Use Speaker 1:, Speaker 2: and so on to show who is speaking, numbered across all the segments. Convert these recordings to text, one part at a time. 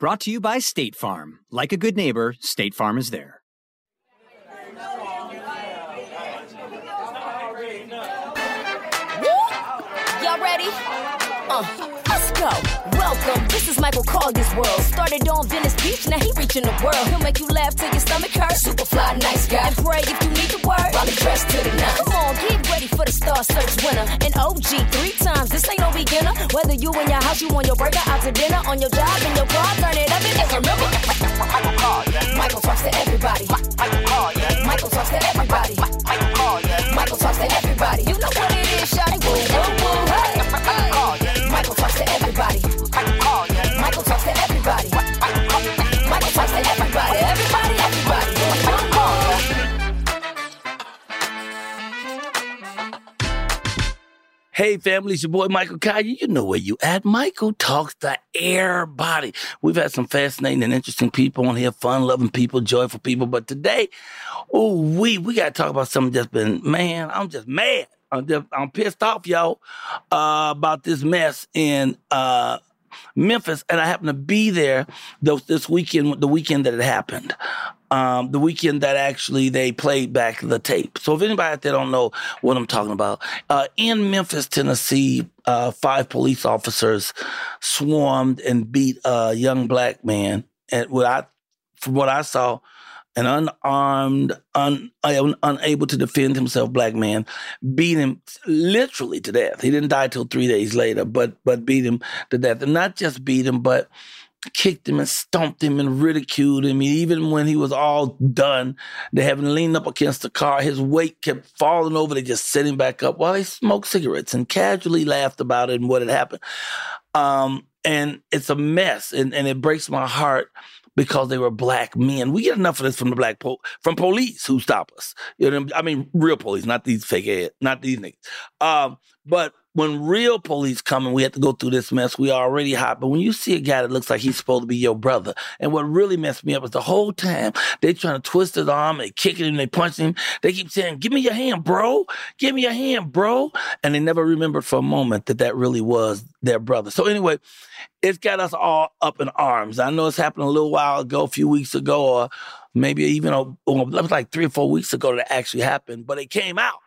Speaker 1: Brought to you by State Farm. Like a good neighbor, State Farm is there.
Speaker 2: Y'all ready? Uh. Welcome. This is Michael Colyar's world. Started on Venice Beach, now he reaching the world. He'll make you laugh till your stomach hurts. Super fly, nice guy. And pray if you need the word. Probably dressed to the nines. Come on, get ready for the Star Search winner. An OG three times. This ain't no beginner. Whether you in your house, you on your burger, out to dinner, on your job, in your car, turn it up and remember. Michael Colyar. Michael talks to everybody. Michael Colyar. Michael talks to everybody. Michael Colyar. Michael talks to everybody. You know what it is, shawty. Woo, Hey,
Speaker 3: family, it's your boy Michael Colyar. You know where you at. Michael talks to everybody. We've had some fascinating and interesting people on here, fun-loving people, joyful people. But today, oh, we we got to talk about something that's been, man, I'm just mad. I'm, just, I'm pissed off, y'all, uh, about this mess in uh, Memphis, and I happened to be there this weekend, the weekend that it happened. Um, the weekend that actually they played back the tape. So if anybody out there don't know what I'm talking about, uh, in Memphis, Tennessee, uh, five police officers swarmed and beat a young black man. And what I, from what I saw, an unarmed, un, un, unable to defend himself black man beat him literally to death. He didn't die till three days later, but but beat him to death, and not just beat him, but kicked him and stomped him and ridiculed him. Even when he was all done, they have him leaned up against the car. His weight kept falling over. They just set him back up while he smoked cigarettes and casually laughed about it and what had happened. Um, and it's a mess, and, and it breaks my heart because they were black men. We get enough of this from the black po- from police who stop us. You know, I mean, real police, not these fake ass, not these niggas. Um, but when real police come and we have to go through this mess, we already hot. But when you see a guy that looks like he's supposed to be your brother, and what really messed me up is the whole time they trying to twist his arm, they kicking him, and they punching him, they keep saying, "Give me your hand, bro. Give me your hand, bro," and they never remembered for a moment that that really was their brother. So anyway, it's got us all up in arms. I know it's happened a little while ago, a few weeks ago, or maybe even a, like three or four weeks ago that actually happened, but it came out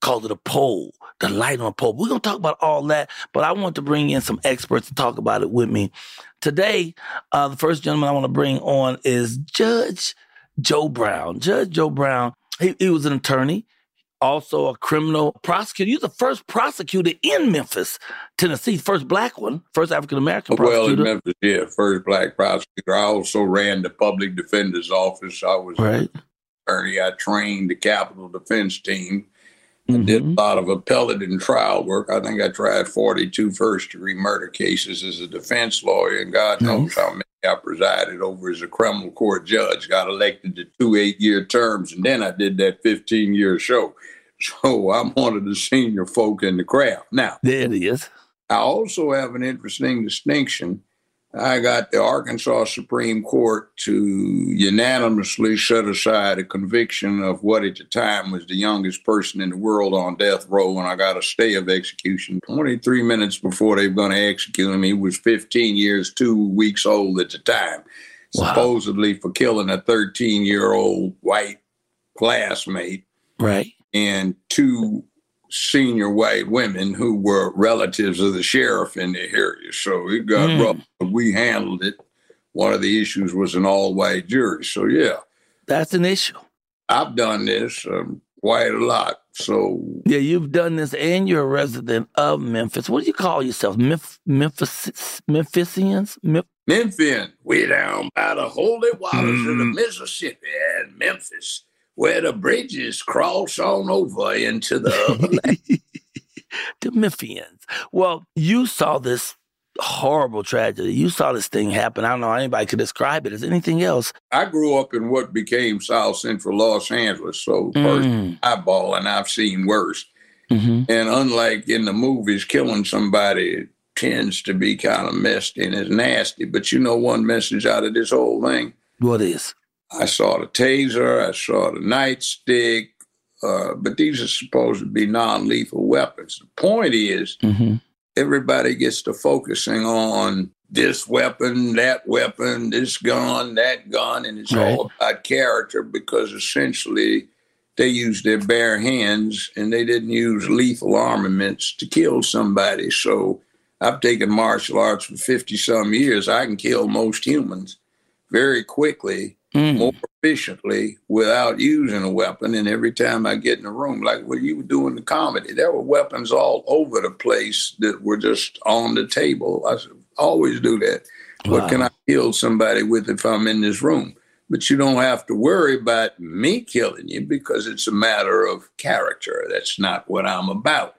Speaker 3: called it a pole, the light on a pole. We're going to talk about all that, but I want to bring in some experts to talk about it with me. Today, uh, the first gentleman I want to bring on is Judge Joe Brown. Judge Joe Brown, he, he was an attorney. also a criminal prosecutor. You're the first prosecutor in Memphis, Tennessee, first black one, first African American prosecutor.
Speaker 4: Well, in Memphis, yeah, first black prosecutor. I also ran the public defender's office. I was
Speaker 3: right.
Speaker 4: attorney. I trained the Capital Defense Team. I did mm-hmm. a lot of appellate and trial work. I think I tried 42 first degree murder cases as a defense lawyer, and God knows how many I presided over as a criminal court judge. Got elected to two eight year terms, and then I did that 15 year show. So I'm one of the senior folk in the craft. Now,
Speaker 3: there it is.
Speaker 4: I also have an interesting distinction. I got the Arkansas Supreme Court to unanimously set aside a conviction of what at the time was the youngest person in the world on death row, and I got a stay of execution 23 minutes before they were going to execute him. He was 15 years, two weeks old at the time,
Speaker 3: Wow.
Speaker 4: supposedly for killing a 13 year old white classmate
Speaker 3: Right.
Speaker 4: and two senior white women who were relatives of the sheriff in the area. So it got
Speaker 3: Mm.
Speaker 4: rough, but we handled it. One of the issues was an all white jury. So, yeah,
Speaker 3: That's an issue.
Speaker 4: I've done this um, quite a lot. So,
Speaker 3: Yeah, you've done this, and you're a resident of Memphis. What do you call yourself? Memphis, Memphis, Memphisians? Mem-
Speaker 4: Memphian, we down by the holy waters of the
Speaker 3: Mm.
Speaker 4: Mississippi and Memphis, where the bridges cross on over into the
Speaker 3: the Memphians. Well, you saw this horrible tragedy. You saw this thing happen. I don't know how anybody could describe it as anything else.
Speaker 4: I grew up in what became South Central Los Angeles, so first
Speaker 3: Mm.
Speaker 4: eyeball, and I've seen worse.
Speaker 3: hmm
Speaker 4: And unlike in the movies, killing somebody tends to be kind of messed and is nasty. But you know, one message out of this whole thing
Speaker 3: What is?
Speaker 4: I saw the taser, I saw the nightstick, uh, but these are supposed to be non lethal weapons. The point is,
Speaker 3: hmm
Speaker 4: everybody gets to focusing on this weapon, that weapon, this gun, that gun, and it's
Speaker 3: Right.
Speaker 4: all about character because essentially they used their bare hands and they didn't use lethal armaments to kill somebody. So I've taken martial arts for 50 some years. I can kill most humans very quickly
Speaker 3: Mm.
Speaker 4: more efficiently without using a weapon. And every time I get in a room, like when you were doing the comedy, there were weapons all over the place that were just on the table. I said, always do that. What can I kill somebody with if I'm in this room? But you don't have to worry about me killing you because it's a matter of character. That's not what I'm about.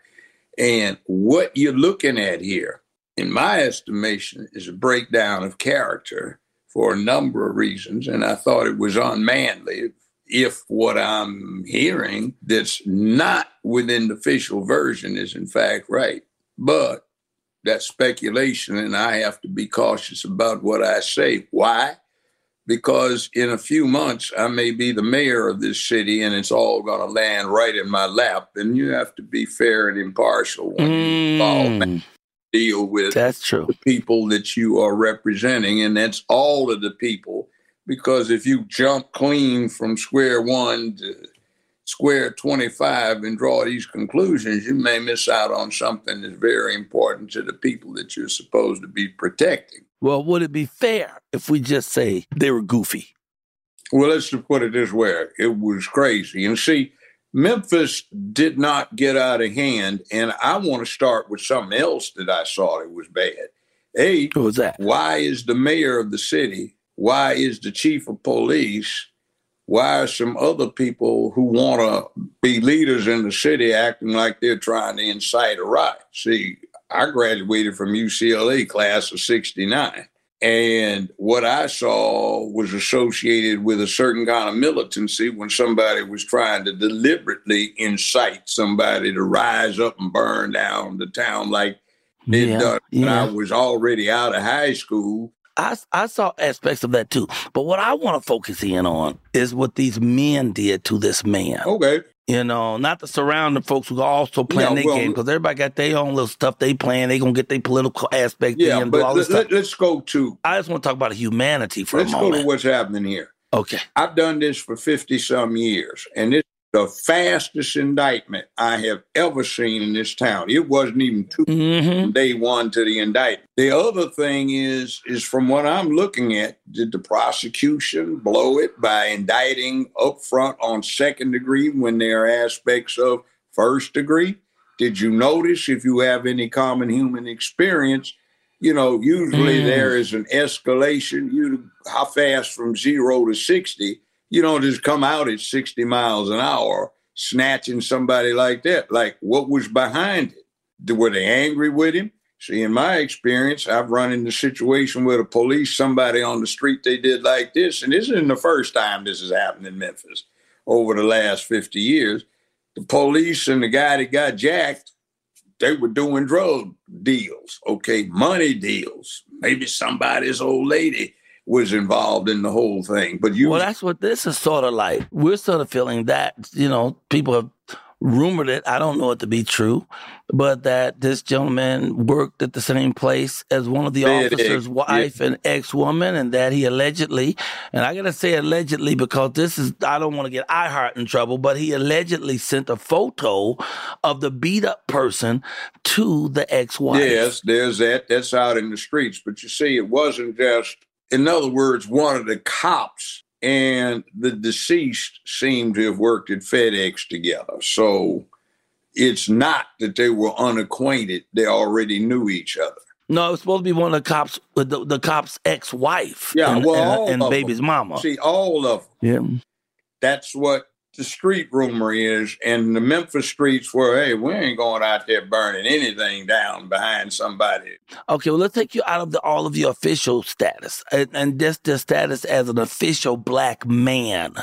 Speaker 4: And what you're looking at here, in my estimation, is a breakdown of character for a number of reasons. And I thought it was unmanly if what I'm hearing that's not within the official version is in fact right. But that's speculation, and I have to be cautious about what I say. Why? Because in a few months, I may be the mayor of this city and it's all going to land right in my lap. And you have to be fair and impartial when you
Speaker 3: Mm.
Speaker 4: Deal with
Speaker 3: That's true.
Speaker 4: the people that you are representing, and that's all of the people. Because if you jump clean from square one to square 25 and draw these conclusions, you may miss out on something that's very important to the people that you're supposed to be protecting.
Speaker 3: Well, would it be fair if we just say they were goofy?
Speaker 4: Well, let's just put it this way it was crazy. And see, Memphis did not get out of hand. And I want to start with something else that I saw that was bad. A,
Speaker 3: What was that?
Speaker 4: why is the mayor of the city, why is the chief of police, why are some other people who want to be leaders in the city acting like they're trying to incite a riot? See, I graduated from UCLA class of 69. And what I saw was associated with a certain kind of militancy when somebody was trying to deliberately incite somebody to rise up and burn down the town like they'd
Speaker 3: Yeah,
Speaker 4: done when I was already out of high school.
Speaker 3: I, I saw aspects of that too. But what I want to focus in on is what these men did to this man.
Speaker 4: Okay.
Speaker 3: You know, not to surround the surrounding folks who are also playing
Speaker 4: Yeah,
Speaker 3: their
Speaker 4: well,
Speaker 3: game because everybody got their own little stuff they playing. They gonna get their political aspect
Speaker 4: Yeah,
Speaker 3: in,
Speaker 4: but let, us go to
Speaker 3: I just want to talk about humanity for
Speaker 4: let's
Speaker 3: a
Speaker 4: go to what's happening here.
Speaker 3: okay.
Speaker 4: I've done this for 50 some years, and this is the fastest indictment I have ever seen in this town. It wasn't even 2
Speaker 3: Mm-hmm.
Speaker 4: from day one to the indictment. The other thing is, is from what I'm looking at, did the prosecution blow it by indicting up front on second degree when there are aspects of first degree? Did you notice if you have any common human experience? You know, usually
Speaker 3: Mm.
Speaker 4: there is an escalation. You how fast from zero to sixty? You don't just come out at sixty miles an hour snatching somebody like that. Like what was behind it? Were they angry with him? See, in my experience, I've run into situation where the police, somebody on the street, they did like this, and this isn't the first time this has happened in Memphis over the last 50 years. The police and the guy that got jacked, they were doing drug deals, okay, money deals. Maybe somebody's old lady was involved in the whole thing. But you
Speaker 3: Well, that's what this is sort of like. We're sort of feeling that, you know, people have rumored it. I don't know it to be true, but that this gentleman worked at the same place as one of the officer's
Speaker 4: yeah.
Speaker 3: wife and ex woman, and that he allegedly, and I got to say allegedly because this is, I don't want to get iHeart in trouble, but he allegedly sent a photo of the beat up person to the ex wife.
Speaker 4: Yes, there's that. That's out in the streets. But you see, it wasn't just, in other words, one of the cops and the deceased seemed to have worked at FedEx together. So it's not that they were unacquainted, they already knew each other.
Speaker 3: No, it was supposed to be one of the cops, uh, the, the cop's ex wife
Speaker 4: Yeah,
Speaker 3: and,
Speaker 4: well,
Speaker 3: and- and baby's
Speaker 4: them.
Speaker 3: mama.
Speaker 4: See, all of them.
Speaker 3: yeah.
Speaker 4: That's what the street rumor is. And the Memphis streets where, hey, we ain't going out there burning anything down behind somebody.
Speaker 3: Okay, well, let's take you out of the, all of your official status and, and just the status as an official black man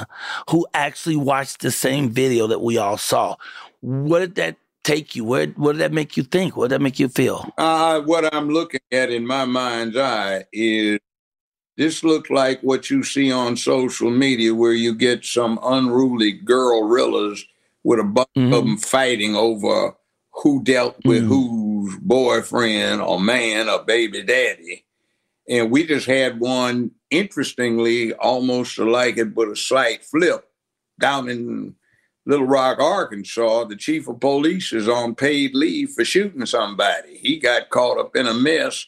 Speaker 3: who actually watched the same video that we all saw. What did that take you? Where, what did that make you think? What did that make you feel?
Speaker 4: Uh, what I'm looking at in my mind's eye is this looked like what you see on social media where you get some unruly girl rillas with a bunch
Speaker 3: Mhm.
Speaker 4: of them fighting over who dealt with
Speaker 3: Mhm.
Speaker 4: whose boyfriend or man or baby daddy. And we just had one, interestingly, almost like it, but a slight flip down in Little Rock, Arkansas. The chief of police is on paid leave for shooting somebody. He got caught up in a mess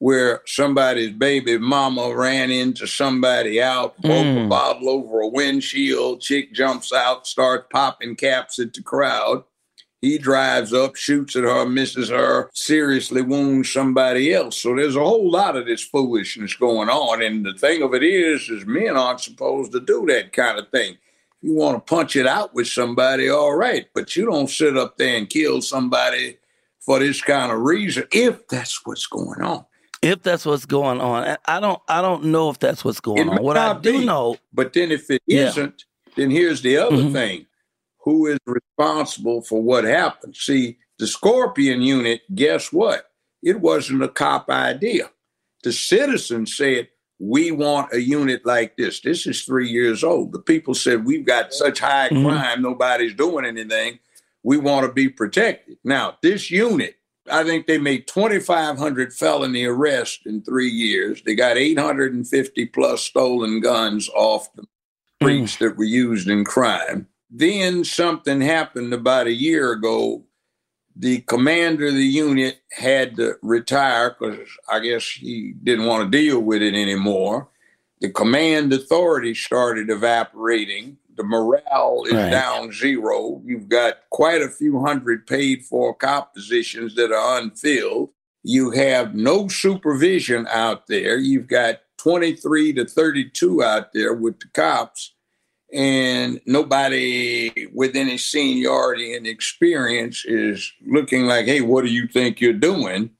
Speaker 4: where somebody's baby mama ran into somebody out, broke a
Speaker 3: Mm.
Speaker 4: bottle over a windshield. Chick jumps out, starts popping caps at the crowd. He drives up, shoots at her, misses her, seriously wounds somebody else. So there's a whole lot of this foolishness going on. And the thing of it is, is men aren't supposed to do that kind of thing. If you want to punch it out with somebody, all right, but you don't sit up there and kill somebody for this kind of reason if that's what's going on.
Speaker 3: If that's what's going on, I don't, I don't know if that's what's going
Speaker 4: It
Speaker 3: on. What I do
Speaker 4: be.
Speaker 3: know,
Speaker 4: But then if it
Speaker 3: Yeah.
Speaker 4: not then here's the other
Speaker 3: Mhm.
Speaker 4: thing. Who is responsible for what happened? See, the Scorpion unit, guess what? It wasn't a cop idea. The citizens said, we want a unit like this. This is three years old. The people said, we've got such high
Speaker 3: Mhm.
Speaker 4: crime, nobody's doing anything. We want to be protected. Now, this unit, I think they made 2,500 felony arrests in three years. They got 850 plus stolen guns off the hmm. streets that were used in crime. Then something happened about a year ago. The commander of the unit had to retire because I guess he didn't want to deal with it anymore. The command authority started evaporating. The morale is
Speaker 3: Right.
Speaker 4: down zero. You've got quite a few hundred paid for cop positions that are unfilled. You have no supervision out there. You've got 23 to 32 out there with the cops and nobody with any seniority and experience is looking like, hey, what do you think you're doing?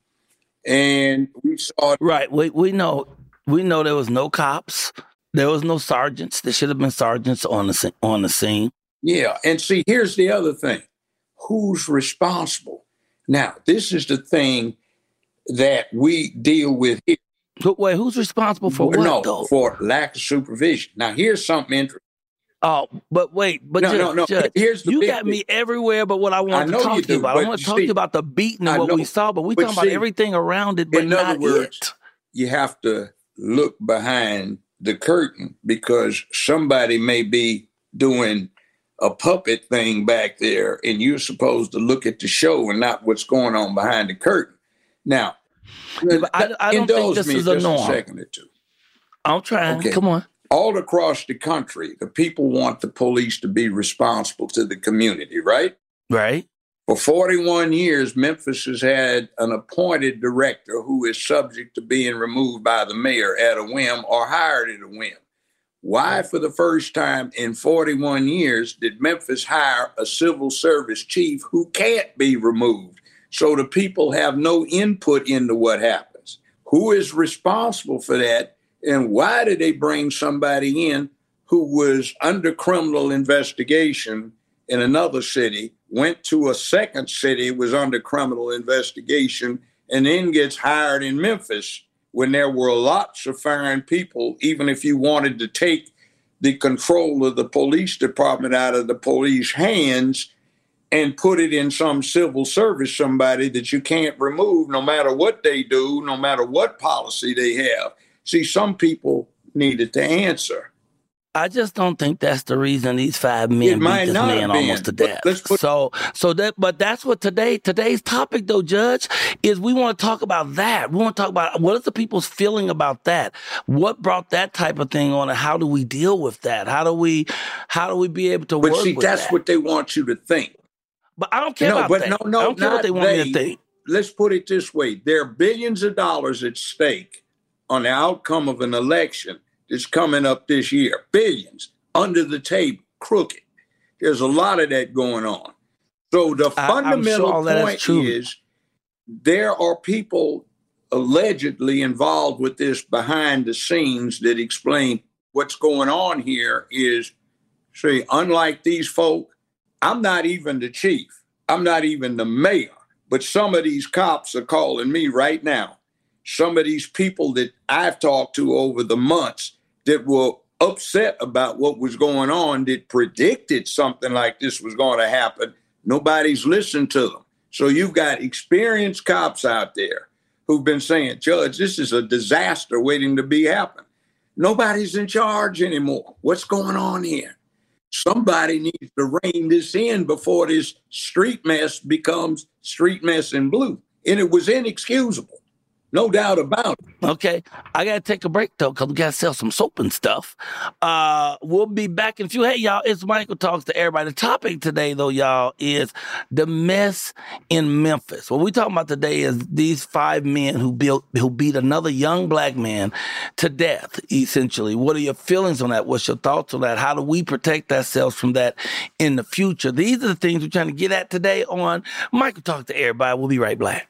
Speaker 4: And we saw
Speaker 3: right? We we know, we know there was no cops, there was no sergeants. There should have been sergeants on the on the scene.
Speaker 4: Yeah. And see, here's the other thing who's responsible? Now, this is the thing that we deal with here.
Speaker 3: Who, wait, who's responsible for what
Speaker 4: no,
Speaker 3: though?
Speaker 4: for lack of supervision. Now, here's something interesting.
Speaker 3: Oh, but wait, but
Speaker 4: No,
Speaker 3: Judge,
Speaker 4: no, no.
Speaker 3: Judge,
Speaker 4: Here's the
Speaker 3: you got
Speaker 4: thing.
Speaker 3: me everywhere. But what I
Speaker 4: I
Speaker 3: want to talk to you about, I want to talk to you about the beating and what we saw. But we
Speaker 4: but
Speaker 3: talking about
Speaker 4: see,
Speaker 3: everything around it, but
Speaker 4: in
Speaker 3: not
Speaker 4: other words,
Speaker 3: yet.
Speaker 4: you have to look behind the curtain because somebody may be doing a puppet thing back there, and you're supposed to look at the show and not what's going on behind the curtain. Now,
Speaker 3: I, I don't think this is a norm.
Speaker 4: A second or two.
Speaker 3: I'm trying. Okay. Come on.
Speaker 4: All across the country, the people want the police to be responsible to the community, right?
Speaker 3: Right.
Speaker 4: For 41 years, Memphis has had an appointed director who is subject to being removed by the mayor at a whim or hired at a whim. Why, for the first time in 41 years, did Memphis hire a civil service chief who can't be removed? So the people have no input into what happens. Who is responsible for that? And why did they bring somebody in who was under criminal investigation in another city, went to a second city, was under criminal investigation, and then gets hired in Memphis when there were lots of fine people, even if you wanted to take the control of the police department out of the police hands and put it in some civil service somebody that you can't remove no matter what they do, no matter what policy they have. See, some people needed to answer.
Speaker 3: I just don't think that's the reason these five men beat this man almost to death. Put- so, so that, but that's what today, today's topic though, Judge, is we want to talk about that. We want to talk about what is the people's feeling about that? What brought that type of thing on, and how do we deal with that? How do we, how do we be able to
Speaker 4: but see, that's
Speaker 3: that?
Speaker 4: what they want you to think.
Speaker 3: But I don't care no, about
Speaker 4: but
Speaker 3: that.
Speaker 4: No, no,
Speaker 3: I don't care what they want
Speaker 4: they.
Speaker 3: me to think.
Speaker 4: Let's put it this way: there are billions of dollars at stake on the outcome of an election that's coming up this year. Billions under the table, crooked. There's a lot of that going on. So the fundamental
Speaker 3: sure
Speaker 4: point is there are people allegedly involved with this behind the scenes that explain what's going on here is see, unlike these folk, I'm not even the chief. I'm not even the mayor. But some of these cops are calling me right now. Some of these people that I've talked to over the months that were upset about what was going on that predicted something like this was going to happen. Nobody's listened to them. So you've got experienced cops out there who've been saying, Judge, this is a disaster waiting to be happen. Nobody's in charge anymore. What's going on here? Somebody needs to rein this in before this street mess becomes street mess in blue. And it was inexcusable. No doubt about it.
Speaker 3: Okay. I got to take a break, though, because we got to sell some soap and stuff. Uh, we'll be back in a few. Hey, y'all, it's Michael Talks to everybody. The topic today, though, y'all, is the mess in Memphis. What we talking about today is these five men who built, who beat another young black man to death, essentially. What are your feelings on that? What's your thoughts on that? How do we protect ourselves from that in the future? These are the things we're trying to get at today on Michael Talks to everybody. We'll be right back.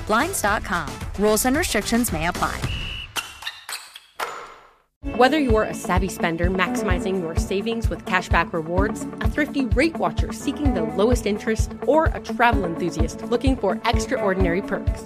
Speaker 5: Blinds.com. Rules and restrictions may apply.
Speaker 6: Whether you're a savvy spender maximizing your savings with cashback rewards, a thrifty rate watcher seeking the lowest interest, or a travel enthusiast looking for extraordinary perks,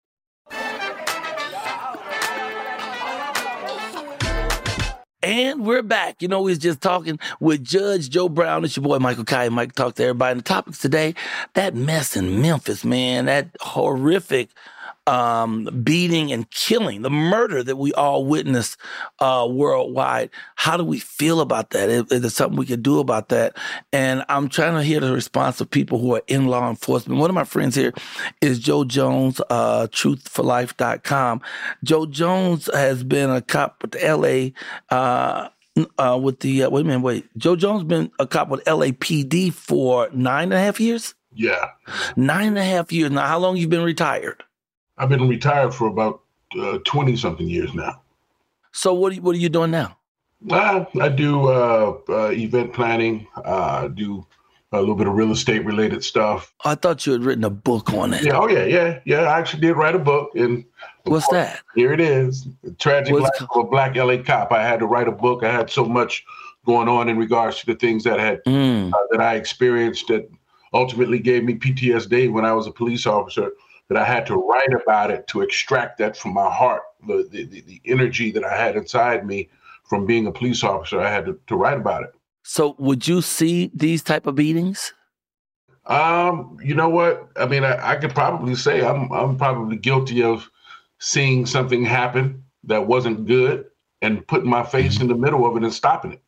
Speaker 3: And we're back. You know, we was just talking with Judge Joe Brown. It's your boy Michael Kai. Mike talked to everybody. And the topics today, that mess in Memphis, man, that horrific um, beating and killing, the murder that we all witnessed uh, worldwide. How do we feel about that? Is, is there something we can do about that? And I'm trying to hear the response of people who are in law enforcement. One of my friends here is Joe Jones, uh, truthforlife.com. Joe Jones has been a cop with the LA. Uh, uh, with the uh, wait a minute, wait. Joe Jones been a cop with LAPD for nine and a half years.
Speaker 7: Yeah,
Speaker 3: nine and a half years. Now, how long you been retired?
Speaker 7: I've been retired for about twenty uh, something years now.
Speaker 3: So what are you, what are you doing now?
Speaker 7: Uh, I do uh, uh, event planning. Uh, do a little bit of real estate related stuff.
Speaker 3: I thought you had written a book on it.
Speaker 7: Yeah. Oh yeah, yeah, yeah. I actually did write a book. And
Speaker 3: what's
Speaker 7: course,
Speaker 3: that?
Speaker 7: Here it is. Tragic what's life of a black LA cop. I had to write a book. I had so much going on in regards to the things that had mm. uh, that I experienced that ultimately gave me PTSD when I was a police officer that I had to write about it to extract that from my heart, the, the, the energy that I had inside me from being a police officer. I had to, to write about it.
Speaker 3: So, would you see these type of beatings?
Speaker 7: Um, you know what? I mean, I, I could probably say I'm I'm probably guilty of seeing something happen that wasn't good and putting my face mm-hmm. in the middle of it and stopping it.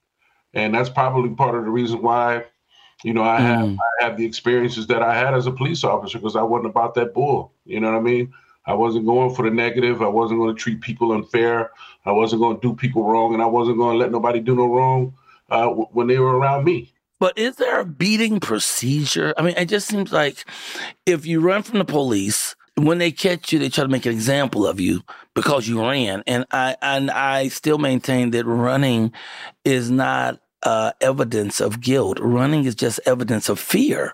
Speaker 7: And that's probably part of the reason why you know, I mm. have I have the experiences that I had as a police officer because I wasn't about that bull. You know what I mean? I wasn't going for the negative. I wasn't going to treat people unfair. I wasn't going to do people wrong, and I wasn't going to let nobody do no wrong uh, w- when they were around me.
Speaker 3: But is there a beating procedure? I mean, it just seems like if you run from the police, when they catch you, they try to make an example of you because you ran. And I and I still maintain that running is not uh, evidence of guilt. Running is just evidence of fear.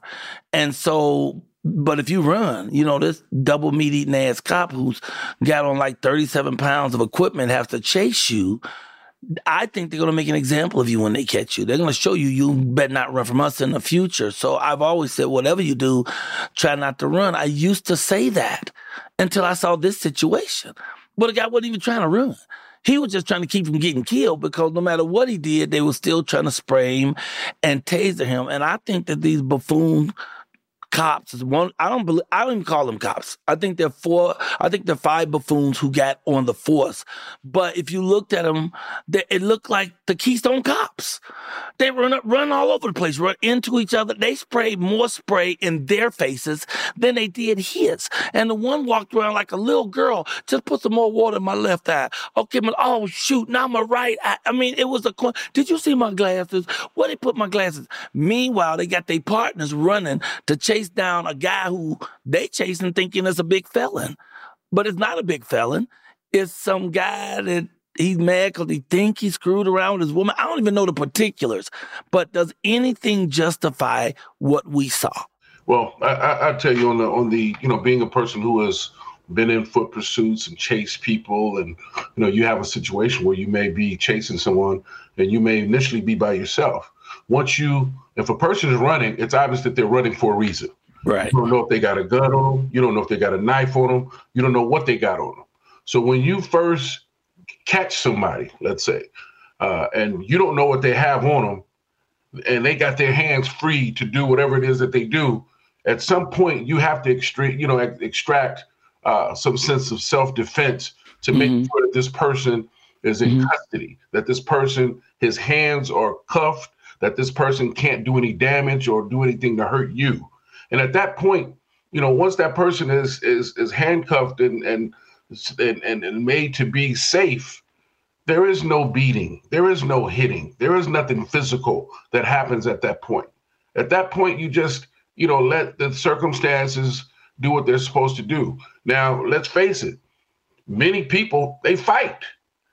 Speaker 3: And so, but if you run, you know, this double meat eating ass cop who's got on like 37 pounds of equipment has to chase you. I think they're going to make an example of you when they catch you. They're going to show you you better not run from us in the future. So I've always said, whatever you do, try not to run. I used to say that until I saw this situation. But the guy wasn't even trying to run. He was just trying to keep from getting killed because no matter what he did, they were still trying to spray him and taser him. And I think that these buffoon cops one. I don't believe. I don't even call them cops. I think they're four. I think they're five buffoons who got on the force. But if you looked at them, they, it looked like the Keystone Cops. They run up, run all over the place, run into each other. They sprayed more spray in their faces than they did his. And the one walked around like a little girl. Just put some more water in my left eye. Okay, my, oh shoot, now my right eye. I mean, it was a. Did you see my glasses? Where they put my glasses? Meanwhile, they got their partners running to chase chase down a guy who they chasing thinking is a big felon, but it's not a big felon. It's some guy that he's mad because he think he screwed around with his woman. I don't even know the particulars, but does anything justify what we saw?
Speaker 7: Well, I, I, I tell you on the on the you know being a person who has been in foot pursuits and chased people, and you know you have a situation where you may be chasing someone and you may initially be by yourself. Once you if a person is running, it's obvious that they're running for a reason.
Speaker 3: Right.
Speaker 7: You don't know if they got a gun on them. You don't know if they got a knife on them. You don't know what they got on them. So when you first catch somebody, let's say, uh, and you don't know what they have on them, and they got their hands free to do whatever it is that they do, at some point you have to extract, you know, extract uh, some sense of self-defense to make mm-hmm. sure that this person is in mm-hmm. custody, that this person, his hands are cuffed, that this person can't do any damage or do anything to hurt you. And at that point, you know, once that person is is is handcuffed and and and, and made to be safe, there is no beating, there is no hitting, there is nothing physical that happens at that point. At that point, you just you know let the circumstances do what they're supposed to do. Now, let's face it, many people they fight.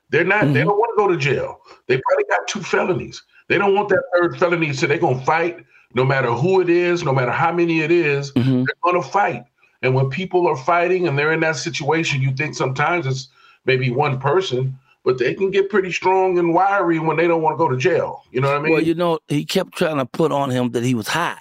Speaker 7: They're not. Mm-hmm. They don't want to go to jail. They probably got two felonies. They don't want that third felony, so they're gonna fight no matter who it is, no matter how many it is, mm-hmm. They're gonna fight. And when people are fighting and they're in that situation, you think sometimes it's maybe one person, but they can get pretty strong and wiry when they don't want to go to jail. You know what I mean?
Speaker 3: Well, you know, he kept trying to put on him that he was high.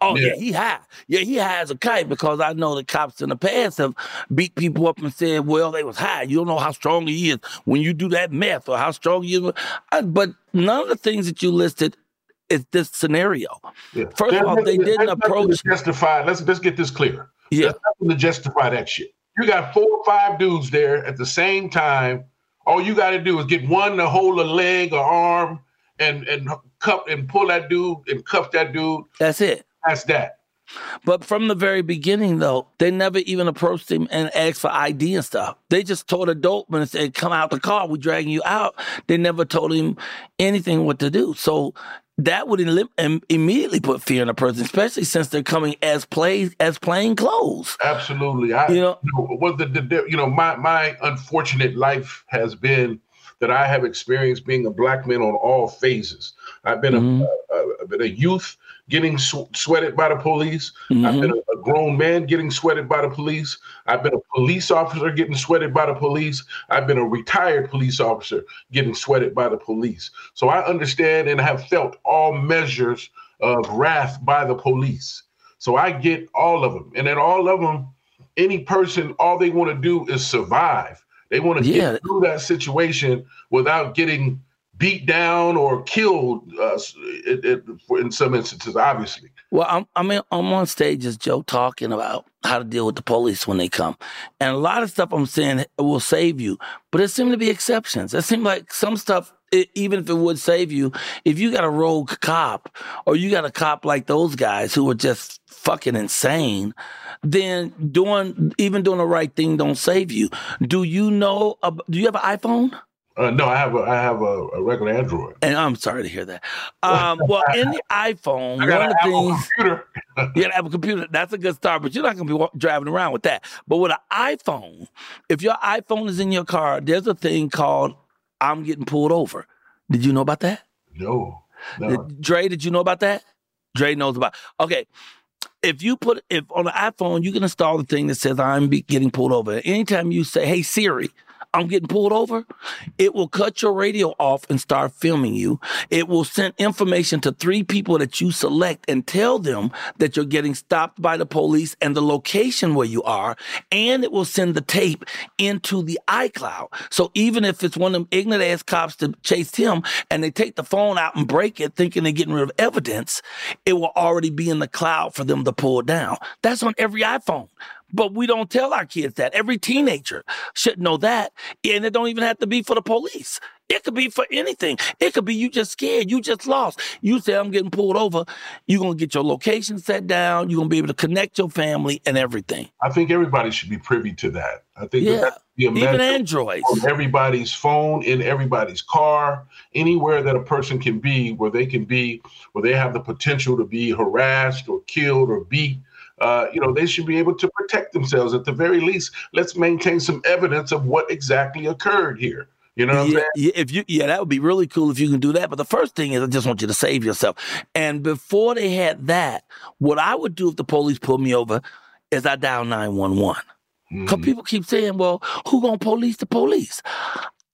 Speaker 3: Oh yeah, yeah he high. Yeah, he high as a kite because I know the cops in the past have beat people up and said, "Well, they was high." You don't know how strong he is when you do that meth or how strong he is. Uh, but none of the things that you listed is this scenario. Yeah. First there's of all, they didn't approach.
Speaker 7: Justify. Let's let's get this clear. Yeah, there's nothing to justify that shit. You got four or five dudes there at the same time all you got to do is get one to hold a leg or arm and and cuff and pull that dude and cuff that dude.
Speaker 3: That's it.
Speaker 7: That's that.
Speaker 3: But from the very beginning, though, they never even approached him and asked for ID and stuff. They just told a dope man and said, "Come out the car. We're dragging you out." They never told him anything what to do. So that would Im- immediately put fear in a person, especially since they're coming as play as plain clothes.
Speaker 7: Absolutely, I, you know, you know the, the, you know my my unfortunate life has been that I have experienced being a black man on all phases. I've been mm-hmm. a, a, a, been a youth getting sw- sweated by the police. Mm-hmm. I've been a, a, grown man getting sweated by the police. I've been a police officer getting sweated by the police. I've been a retired police officer getting sweated by the police. So I understand and have felt all measures of wrath by the police. So I get all of them. And then all of them, any person, all they want to do is survive. They want to yeah. get through that situation without getting beat down or killed uh, it, it, in some instances, obviously.
Speaker 3: Well, I'm, I mean, I'm on stage as Joe talking about how to deal with the police when they come. And a lot of stuff I'm saying will save you, but it seems to be exceptions. It seems like some stuff, it, even if it would save you, if you got a rogue cop or you got a cop like those guys who are just fucking insane, then doing, even doing the right thing don't save you. Do you know, do you have an iPhone?
Speaker 7: Uh, no, I have a I have a, a, regular Android.
Speaker 3: And I'm sorry to hear that. Um, well, in the iPhone, one of the things computer. have a computer. That's a good start, but you're not gonna be driving around with that. But with an iPhone, if your iPhone is in your car, there's a thing called "I'm getting pulled over." Did you know about that?
Speaker 7: No.
Speaker 3: no. Dre, did you know about that? Dre knows about. Okay. If you put if on the iPhone, you can install the thing that says I'm getting pulled over. Anytime you say, "Hey Siri," I'm getting pulled over, it will cut your radio off and start filming you. It will send information to three people that you select and tell them that you're getting stopped by the police and the location where you are. And it will send the tape into the iCloud. So even if it's one of them ignorant ass cops that chased him and they take the phone out and break it thinking they're getting rid of evidence, it will already be in the cloud for them to pull down. That's on every iPhone. But we don't tell our kids that. Every teenager should know that. And it don't even have to be for the police. It could be for anything. It could be you just scared. You just lost. You say, I'm getting pulled over. You're going to get your location set down. You're going to be able to connect your family and everything.
Speaker 7: I think everybody should be privy to that. I think
Speaker 3: yeah. that even Androids.
Speaker 7: On everybody's phone, in everybody's car, anywhere that a person can be, where they can be, where they have the potential to be harassed or killed or beat uh, you know, they should be able to protect themselves at the very least. Let's maintain some evidence of what exactly occurred here. You know
Speaker 3: yeah, yeah, if you yeah, that would be really cool if you can do that. But the first thing is I just want you to save yourself. And before they had that, what I would do if the police pulled me over is I dial 911. Because mm. people keep saying, well, who gonna police the police?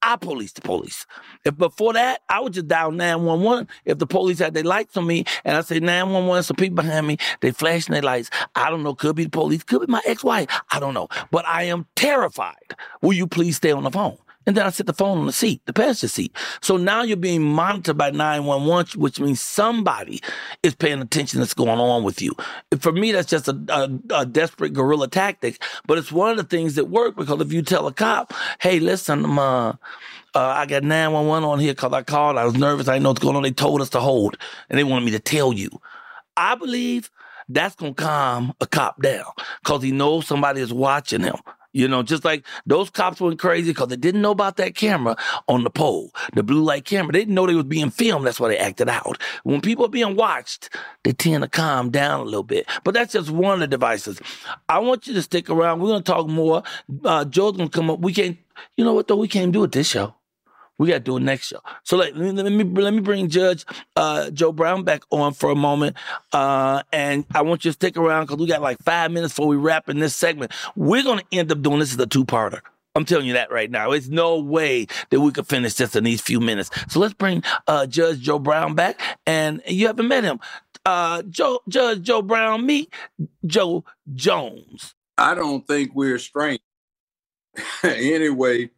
Speaker 3: I police the police. If before that, I would just dial 911. If the police had their lights on me and I say 911, some people behind me, they flashing their lights. I don't know. Could be the police, could be my ex-wife. I don't know. But I am terrified. Will you please stay on the phone? And then I set the phone on the seat, the passenger seat. So now you're being monitored by 911, which means somebody is paying attention that's going on with you. For me, that's just a, a, a desperate guerrilla tactic, but it's one of the things that work because if you tell a cop, hey, listen, I'm, uh, uh, I got 911 on here because I called. I was nervous. I didn't know what's going on. They told us to hold, and they wanted me to tell you. I believe that's gonna calm a cop down because he knows somebody is watching him. You know, just like those cops went crazy because they didn't know about that camera on the pole, the blue light camera. They didn't know they was being filmed. That's why they acted out. When people are being watched, they tend to calm down a little bit. But that's just one of the devices. I want you to stick around. We're gonna talk more. Uh, Joe's gonna come up. We can't. You know what though? We can't do it this show. We got to do it next show. So let, let me let me bring Judge uh, Joe Brown back on for a moment, uh, and I want you to stick around because we got like five minutes before we wrap in this segment. We're gonna end up doing this as a two parter. I'm telling you that right now. It's no way that we could finish this in these few minutes. So let's bring uh, Judge Joe Brown back, and you haven't met him. Uh, Joe Judge Joe Brown, meet Joe Jones.
Speaker 4: I don't think we're strangers. anyway,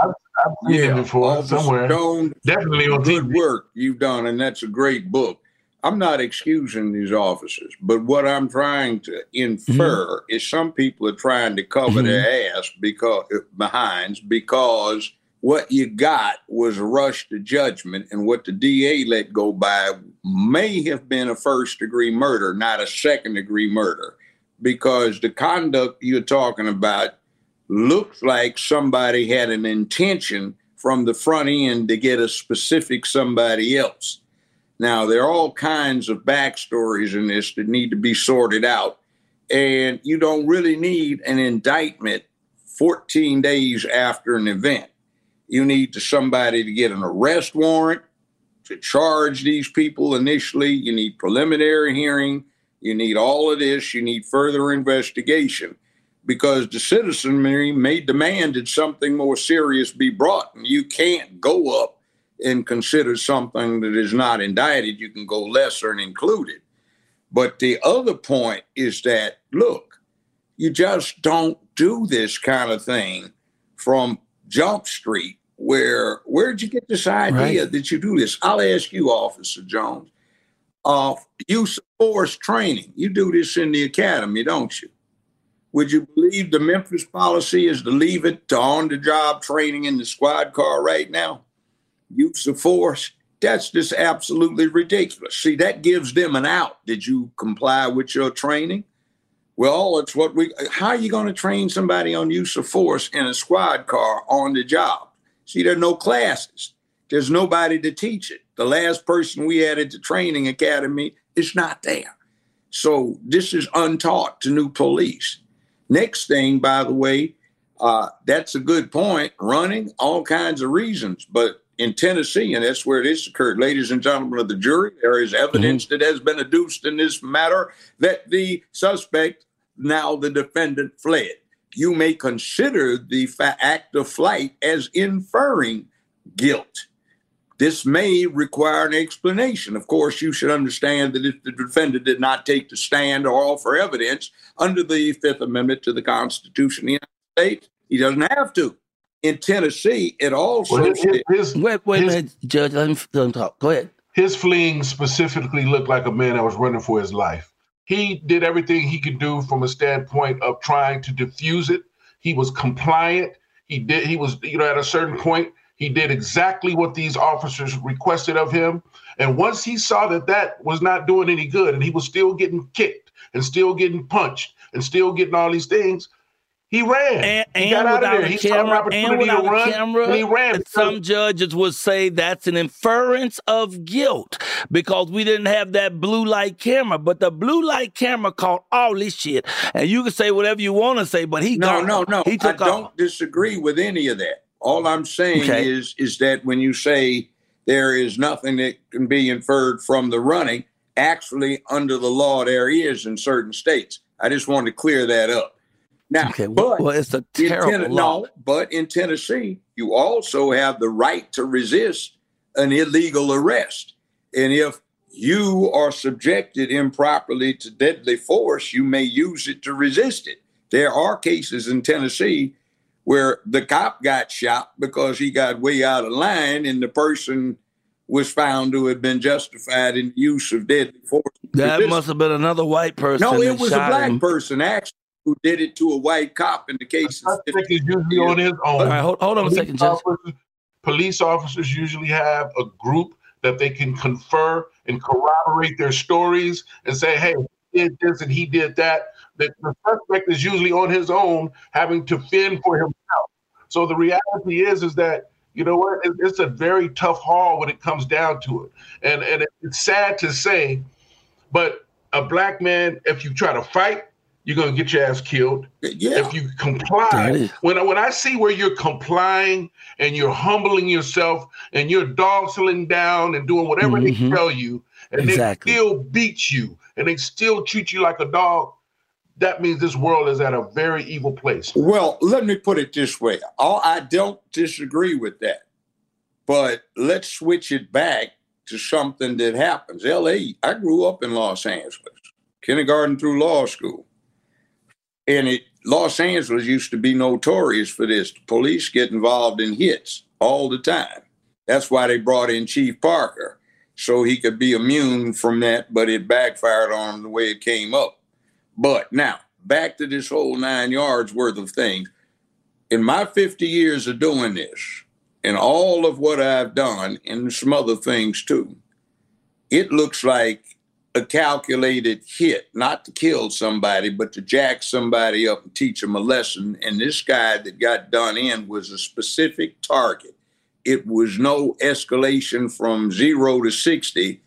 Speaker 7: I've, I've seen yeah, before somewhere.
Speaker 4: Stone,
Speaker 7: Definitely on
Speaker 4: good
Speaker 7: TV.
Speaker 4: work you've done, and that's a great book. I'm not excusing these officers, but what I'm trying to infer mm-hmm. is some people are trying to cover mm-hmm. their ass because behinds because what you got was a rush to judgment, and what the DA let go by may have been a first degree murder, not a second degree murder, because the conduct you're talking about looks like somebody had an intention from the front end to get a specific somebody else. Now, there are all kinds of backstories in this that need to be sorted out. And you don't really need an indictment 14 days after an event. You need to somebody to get an arrest warrant to charge these people initially. You need preliminary hearing. You need all of this. You need further investigation because the citizenry may demand that something more serious be brought. And you can't go up and consider something that is not indicted. You can go lesser and include it. But the other point is that, look, you just don't do this kind of thing from Jump Street. Where where'd you get this idea right. that you do this? I'll ask you, Officer Jones. Uh, use of force training. You do this in the academy, don't you? Would you believe the Memphis policy is to leave it to on the job training in the squad car right now? Use of force. That's just absolutely ridiculous. See, that gives them an out. Did you comply with your training? Well, it's what we, how are you going to train somebody on use of force in a squad car on the job? See, there are no classes. There's nobody to teach it. The last person we added to training academy is not there. So this is untaught to new police. Next thing, by the way, uh, that's a good point. Running, all kinds of reasons. But in Tennessee, and that's where this occurred, ladies and gentlemen of the jury, there is evidence mm-hmm. that has been adduced in this matter that the suspect, now the defendant, fled. You may consider the fa- act of flight as inferring guilt. This may require an explanation. Of course, you should understand that if the defendant did not take the stand or offer evidence under the Fifth Amendment to the Constitution of the United States, he doesn't have to. In Tennessee, it also well, his,
Speaker 3: his, wait, wait his, minute, Judge. Let him, let him talk. Go ahead.
Speaker 7: His fleeing specifically looked like a man that was running for his life. He did everything he could do from a standpoint of trying to diffuse it. He was compliant. He did. He was, you know, at a certain point, he did exactly what these officers requested of him. And once he saw that that was not doing any good and he was still getting kicked and still getting punched and still getting all these things, he ran.
Speaker 3: And, and
Speaker 7: he got
Speaker 3: out
Speaker 7: of there.
Speaker 3: He camera, saw an opportunity to run. Camera,
Speaker 7: and he ran.
Speaker 3: Some judges would say that's an inference of guilt because we didn't have that blue light camera. But the blue light camera caught all this shit. And you can say whatever you want to say, but he
Speaker 4: no,
Speaker 3: got,
Speaker 4: no, no.
Speaker 3: He took
Speaker 4: I
Speaker 3: off.
Speaker 4: don't disagree with any of that. All I'm saying okay. is is that when you say there is nothing that can be inferred from the running, actually under the law there is in certain states. I just wanted to clear that up. Now,
Speaker 3: okay.
Speaker 4: but
Speaker 3: well, it's a terrible
Speaker 4: ten-
Speaker 3: law.
Speaker 4: No, but in Tennessee, you also have the right to resist an illegal arrest, and if you are subjected improperly to deadly force, you may use it to resist it. There are cases in Tennessee where the cop got shot because he got way out of line and the person was found to have been justified in the use of deadly force.
Speaker 3: That must have been another white person.
Speaker 4: No, it was a black
Speaker 3: him.
Speaker 4: person actually who did it to a white cop in the case.
Speaker 7: I think it's usually on his own.
Speaker 3: All right, hold, hold on police a second, Judge.
Speaker 7: Officers, police officers usually have a group that they can confer and corroborate their stories and say, hey, did this and he did that. That the suspect is usually on his own, having to fend for himself. So the reality is, is that you know what? It's a very tough haul when it comes down to it, and and it's sad to say, but a black man, if you try to fight, you're gonna get your ass killed.
Speaker 4: Yeah.
Speaker 7: If you comply, when when I see where you're complying and you're humbling yourself and you're dog settling down and doing whatever
Speaker 3: Mhm.
Speaker 7: they tell you, and
Speaker 3: Exactly.
Speaker 7: they still beat you and they still treat you like a dog, that means this world is at a very evil place.
Speaker 4: Well, let me put it this way. All, I don't disagree with that. But let's switch it back to something that happens. LA, I grew up in Los Angeles, kindergarten through law school. And it Los Angeles used to be notorious for this. The police get involved in hits all the time. That's why they brought in Chief Parker, so he could be immune from that, but it backfired on him the way it came up. But now, back to this whole nine yards worth of things. In my 50 years of doing this, and all of what I've done, and some other things too, it looks like a calculated hit, not to kill somebody, but to jack somebody up and teach them a lesson. And this guy that got done in was a specific target. It was no escalation from zero to 60.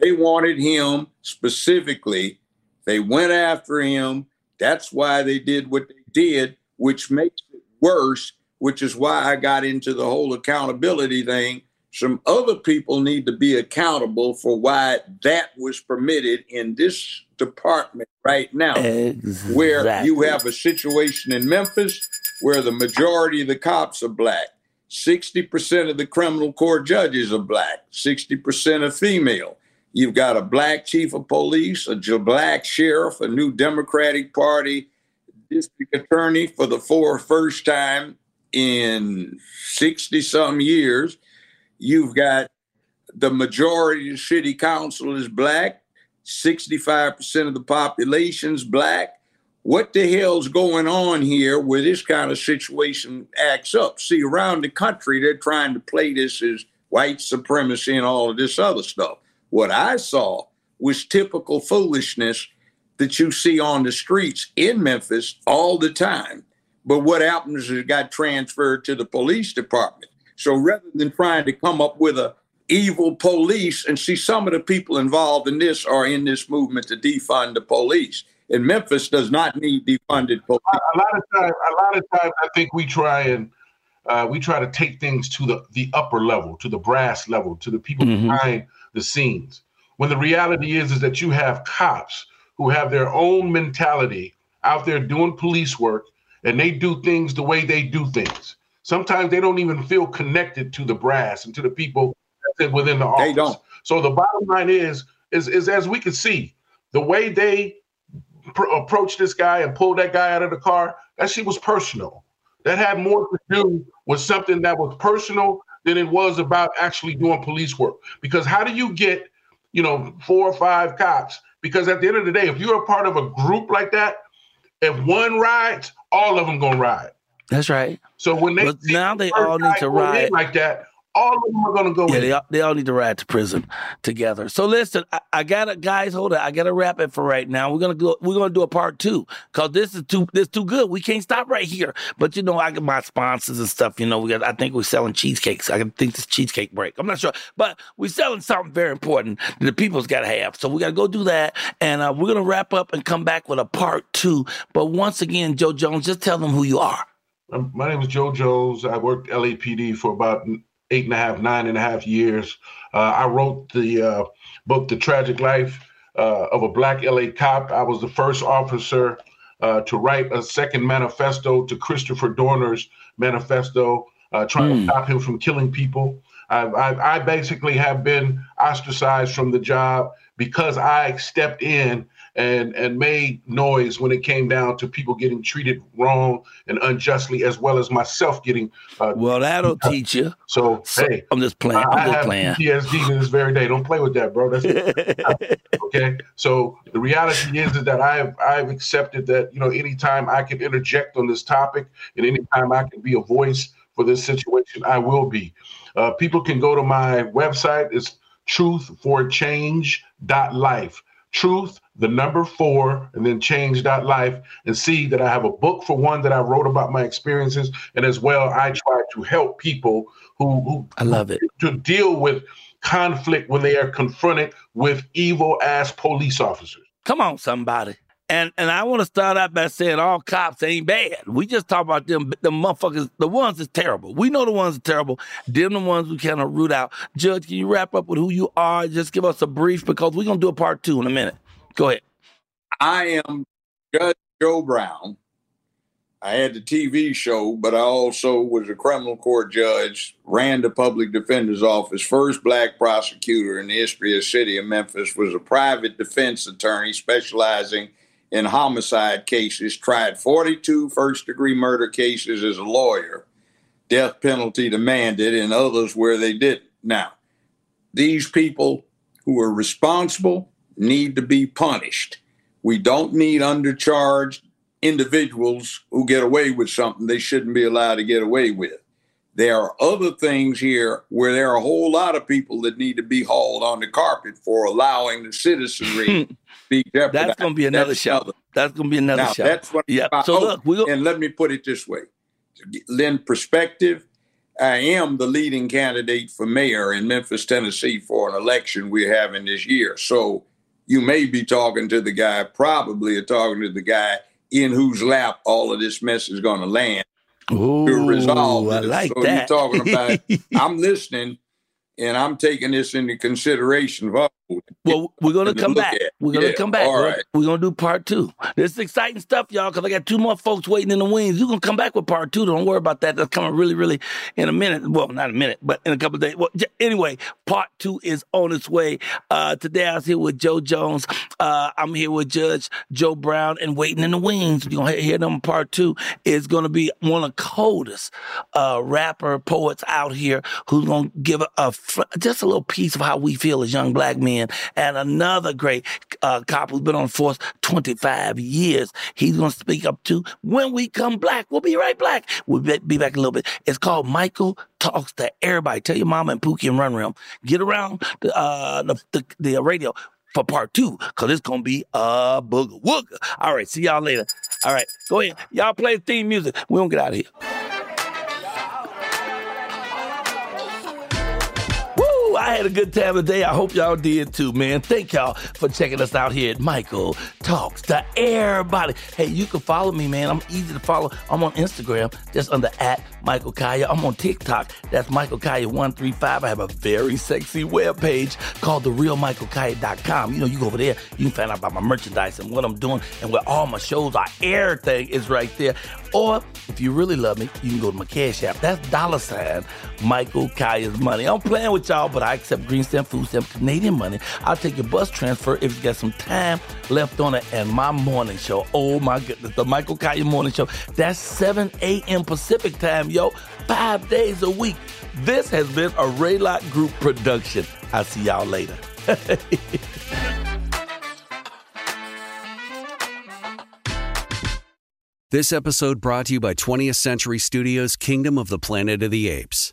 Speaker 4: They wanted him specifically. They went after him. That's why they did what they did, which makes it worse, which is why I got into the whole accountability thing. Some other people need to be accountable for why that was permitted in this department right now, where you have a situation in Memphis where the majority of the cops are black. 60% of the criminal court judges are black, 60% are female. You've got a black chief of police, a black sheriff, a new Democratic Party district attorney for the first time in 60 some years. You've got the majority of city council is black, 65% of the population's black. What the hell's going on here where this kind of situation acts up? See, around the country, they're trying to play this as white supremacy and all of this other stuff. What I saw was typical foolishness that you see on the streets in Memphis all the time. But what happens is it got transferred to the police department. So rather than trying to come up with a evil police and see some of the people involved in this are in this movement to defund the police. And Memphis does not need defunded police.
Speaker 7: A lot of times, a lot of times, I think we try and uh, we try to take things to the the upper level, to the brass level, to the people behind the scenes. When the reality is, is that you have cops who have their own mentality out there doing police work, and they do things the way they do things. Sometimes they don't even feel connected to the brass and to the people that within the office.
Speaker 4: They don't.
Speaker 7: So the bottom line is, is, is as we can see, the way they pr- approached this guy and pulled that guy out of the car, that shit was personal. That had more to do with something that was personal than it was about actually doing police work. Because how do you get, you know, four or five cops? Because at the end of the day, if you're a part of a group like that, if one rides, all of them gonna ride.
Speaker 3: That's right.
Speaker 7: So when they
Speaker 3: But now they all need to ride.
Speaker 7: like that, all of them are gonna go
Speaker 3: Yeah,
Speaker 7: in.
Speaker 3: they all, they all need to ride to prison together. So listen, I, I gotta guys, hold on. I gotta wrap it for right now. We're gonna go. We're gonna do a part two because this is too this too good. We can't stop right here. But you know, I got my sponsors and stuff. You know, we got. I think we're selling cheesecakes. I think this cheesecake break. I'm not sure, but we're selling something very important that the people's got to have. So we gotta go do that, and uh, we're gonna wrap up and come back with a part two. But once again, Joe Jones, just tell them who you are.
Speaker 7: Um, My name is Joe Jones. I worked LAPD for about eight and a half, nine and a half years. Uh, I wrote the uh, book, The Tragic Life uh, of a Black LA Cop. I was the first officer uh, to write a second manifesto to Christopher Dorner's manifesto, uh, trying to stop him from killing people. I, I, I basically have been ostracized from the job because I stepped in and and made noise when it came down to people getting treated wrong and unjustly, as well as myself getting. Uh,
Speaker 3: Well, that'll teach you.
Speaker 7: So, hey,
Speaker 3: I'm just playing. I'm
Speaker 7: I
Speaker 3: just
Speaker 7: have
Speaker 3: playing.
Speaker 7: PTSD to this very day. Don't play with that, bro. That's okay. So the reality is, is that I've I've accepted that you know anytime I can interject on this topic and anytime I can be a voice for this situation, I will be. Uh, people can go to my website. It's truthforchange.life. truth, the number four, and then change.life and see that I have a book for one that I wrote about my experiences. And as well, I try to help people who, who
Speaker 3: I love it
Speaker 7: to deal with conflict when they are confronted with evil ass police officers.
Speaker 3: Come on, somebody. And and I want to start out by saying all cops ain't bad. We just talk about them, the motherfuckers, the ones that's terrible. We know the ones that terrible. Them the ones we kind of root out. Judge, can you wrap up with who you are? Just give us a brief because we're gonna do a part two in a minute. Go ahead.
Speaker 4: I am Judge Joe Brown. I had the TV show, but I also was a criminal court judge, ran the public defender's office, first black prosecutor in the history of the city of Memphis, was a private defense attorney specializing in homicide cases, tried 42 first degree murder cases as a lawyer, death penalty demanded, and others where they didn't. Now, these people who are responsible need to be punished. We don't need undercharged individuals who get away with something they shouldn't be allowed to get away with. There are other things here where there are a whole lot of people that need to be hauled on the carpet for allowing the citizenry to be jeopardized.
Speaker 3: That's gonna be another
Speaker 4: That's
Speaker 3: show.
Speaker 4: other.
Speaker 3: That's gonna be another
Speaker 4: Now,
Speaker 3: show.
Speaker 4: that's what
Speaker 3: yeah. So look, we go,
Speaker 4: and let me put it this way: to lend perspective. I am the leading candidate for mayor in Memphis, Tennessee, for an election we're having this year. So you may be talking to the guy, probably are talking to the guy in whose lap all of this mess is going to land
Speaker 3: Ooh,
Speaker 4: to resolve
Speaker 3: I like
Speaker 4: so
Speaker 3: that.
Speaker 4: you're talking about. I'm listening, and I'm taking this into consideration.
Speaker 3: Well, we're gonna come back.
Speaker 4: at.
Speaker 3: We're gonna
Speaker 4: Yeah,
Speaker 3: come back.
Speaker 4: all
Speaker 3: We're- We're gonna do part two. This is exciting stuff, y'all, because I got two more folks waiting in the wings. You're gonna come back with part two. Don't worry about that. That's coming really, really in a minute. Well, not a minute, but in a couple of days. Well, j- anyway, part two is on its way. Uh, today I was here with Joe Jones. Uh, I'm here with Judge Joe Brown and waiting in the wings. You're gonna hear them part two is gonna be one of the coldest uh, rapper poets out here who's gonna give a, a just a little piece of how we feel as young black men. And another great uh, cop who's been on force 25 years. He's gonna speak up too. When we come black, we'll be right back. We'll be back in a little bit. It's called Michael Talks to Everybody. Tell your mama and Pookie and Run Rim. Get around the, uh, the, the, the radio for part two, because it's going to be a booger. All right, see y'all later. All right, go ahead. Y'all play the theme music. we don't get out of here. I had a good time today. I hope y'all did too, man. Thank y'all for checking us out here at Michael Talks to Everybody. Hey, you can follow me, man. I'm easy to follow. I'm on Instagram, just under at Michael Colyar. I'm on TikTok. That's Michael Colyar135. I have a very sexy webpage called therealmichaelcolyar.com. You know, you go over there, you can find out about my merchandise and what I'm doing and where all my shows are. Everything is right there. Or if you really love me, you can go to my Cash App. That's dollar sign Michael Colyar's money. I'm playing with y'all, but I accept green stamp, food stamp, Canadian money. I'll take your bus transfer if you got some time left on it. And my morning show, oh my goodness, the Michael Colyar morning show. That's 7 a.m. Pacific time, yo. Five days a week. This has been a Raylock Group production. I'll see y'all later.
Speaker 8: This episode brought to you by 20th Century Studios' Kingdom of the Planet of the Apes.